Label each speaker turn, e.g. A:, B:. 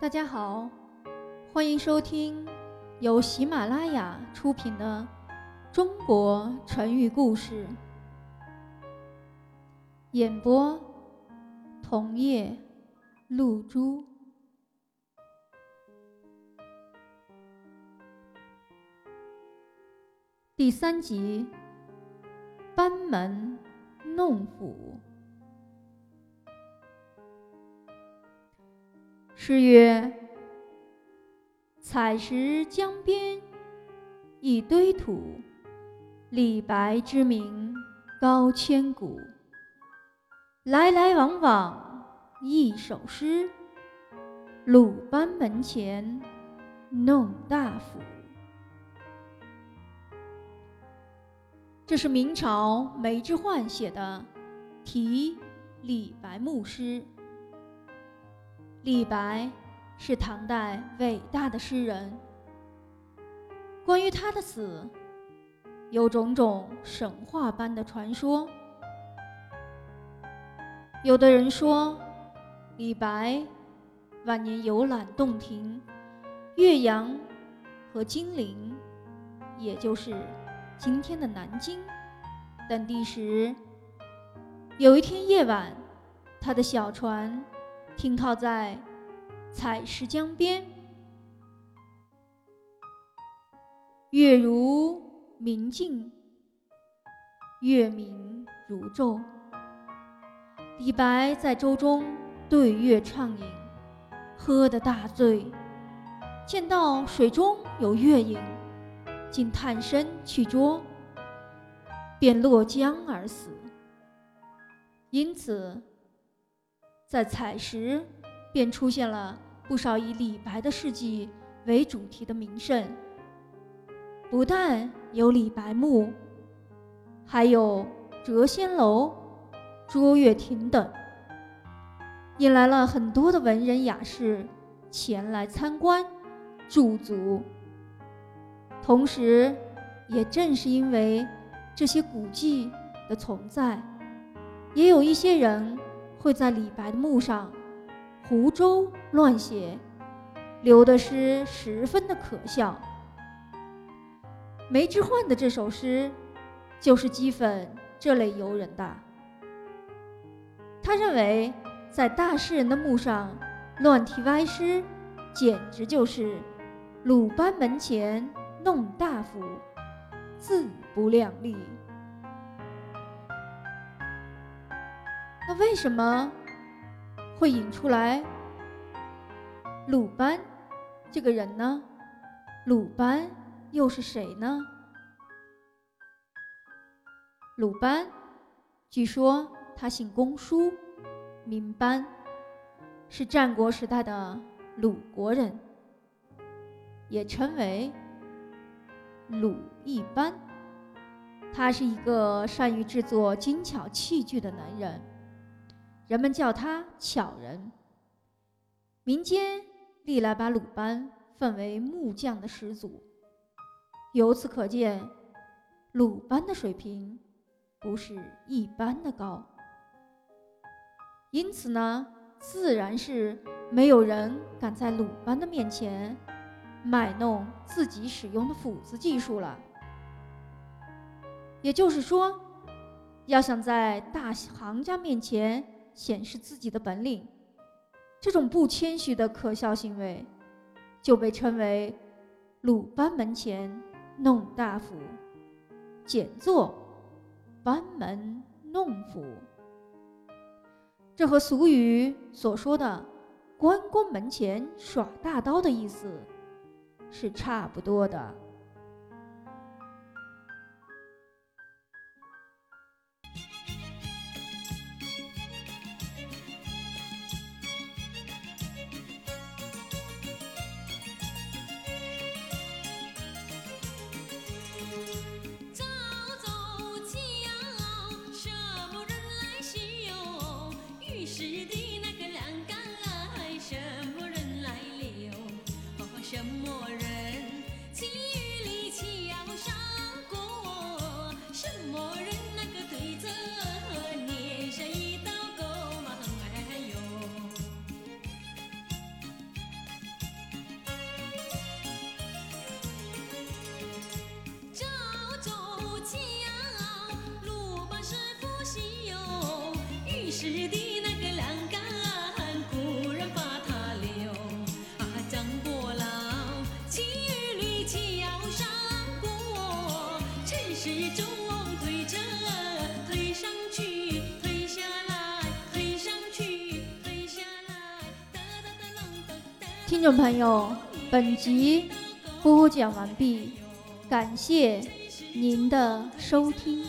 A: 大家好，欢迎收听由喜马拉雅出品的《中国成语故事》，演播桐叶露珠。第三集：班门弄斧。诗曰：“采石江边一堆土，李白之名高千古。来来往往一首诗，鲁班门前弄大斧。”这是明朝梅之焕写的《题李白墓诗》。李白是唐代伟大的诗人。关于他的死，有种种神话般的传说。有的人说，李白晚年游览洞庭、岳阳和金陵，也就是。今天的南京等地时，有一天夜晚，他的小船停靠在采石江边，月如明镜，月明如昼。李白在舟中对月畅饮，喝得大醉，见到水中有月影。竟探身去捉，便落江而死。因此，在采石便出现了不少以李白的事迹为主题的名胜。不但有李白墓，还有谪仙楼、卓越亭等，引来了很多的文人雅士前来参观驻足。同时，也正是因为这些古迹的存在，也有一些人会在李白的墓上胡诌乱写，留的诗十分的可笑。梅之焕的这首诗就是讥讽这类游人的。他认为，在大诗人的墓上乱题歪诗，简直就是鲁班门前。弄大斧，自不量力。那为什么会引出来鲁班这个人呢？鲁班又是谁呢？鲁班，据说他姓公叔，名班，是战国时代的鲁国人，也称为。鲁一般，他是一个善于制作精巧器具的男人，人们叫他巧人。民间历来把鲁班奉为木匠的始祖，由此可见，鲁班的水平不是一般的高。因此呢，自然是没有人敢在鲁班的面前。卖弄自己使用的斧子技术了，也就是说，要想在大行家面前显示自己的本领，这种不谦虚的可笑行为，就被称为“鲁班门前弄大斧”，简作“班门弄斧”。这和俗语所说的“关公门前耍大刀”的意思。是差不多的。
B: 时的那个栏杆，古人把它留。啊，张果老骑驴桥上过，城市中推车推上去，推下来，推上去，推下来。哒哒哒啷咚
A: 听众朋友，本集播讲完毕，感谢您的收听。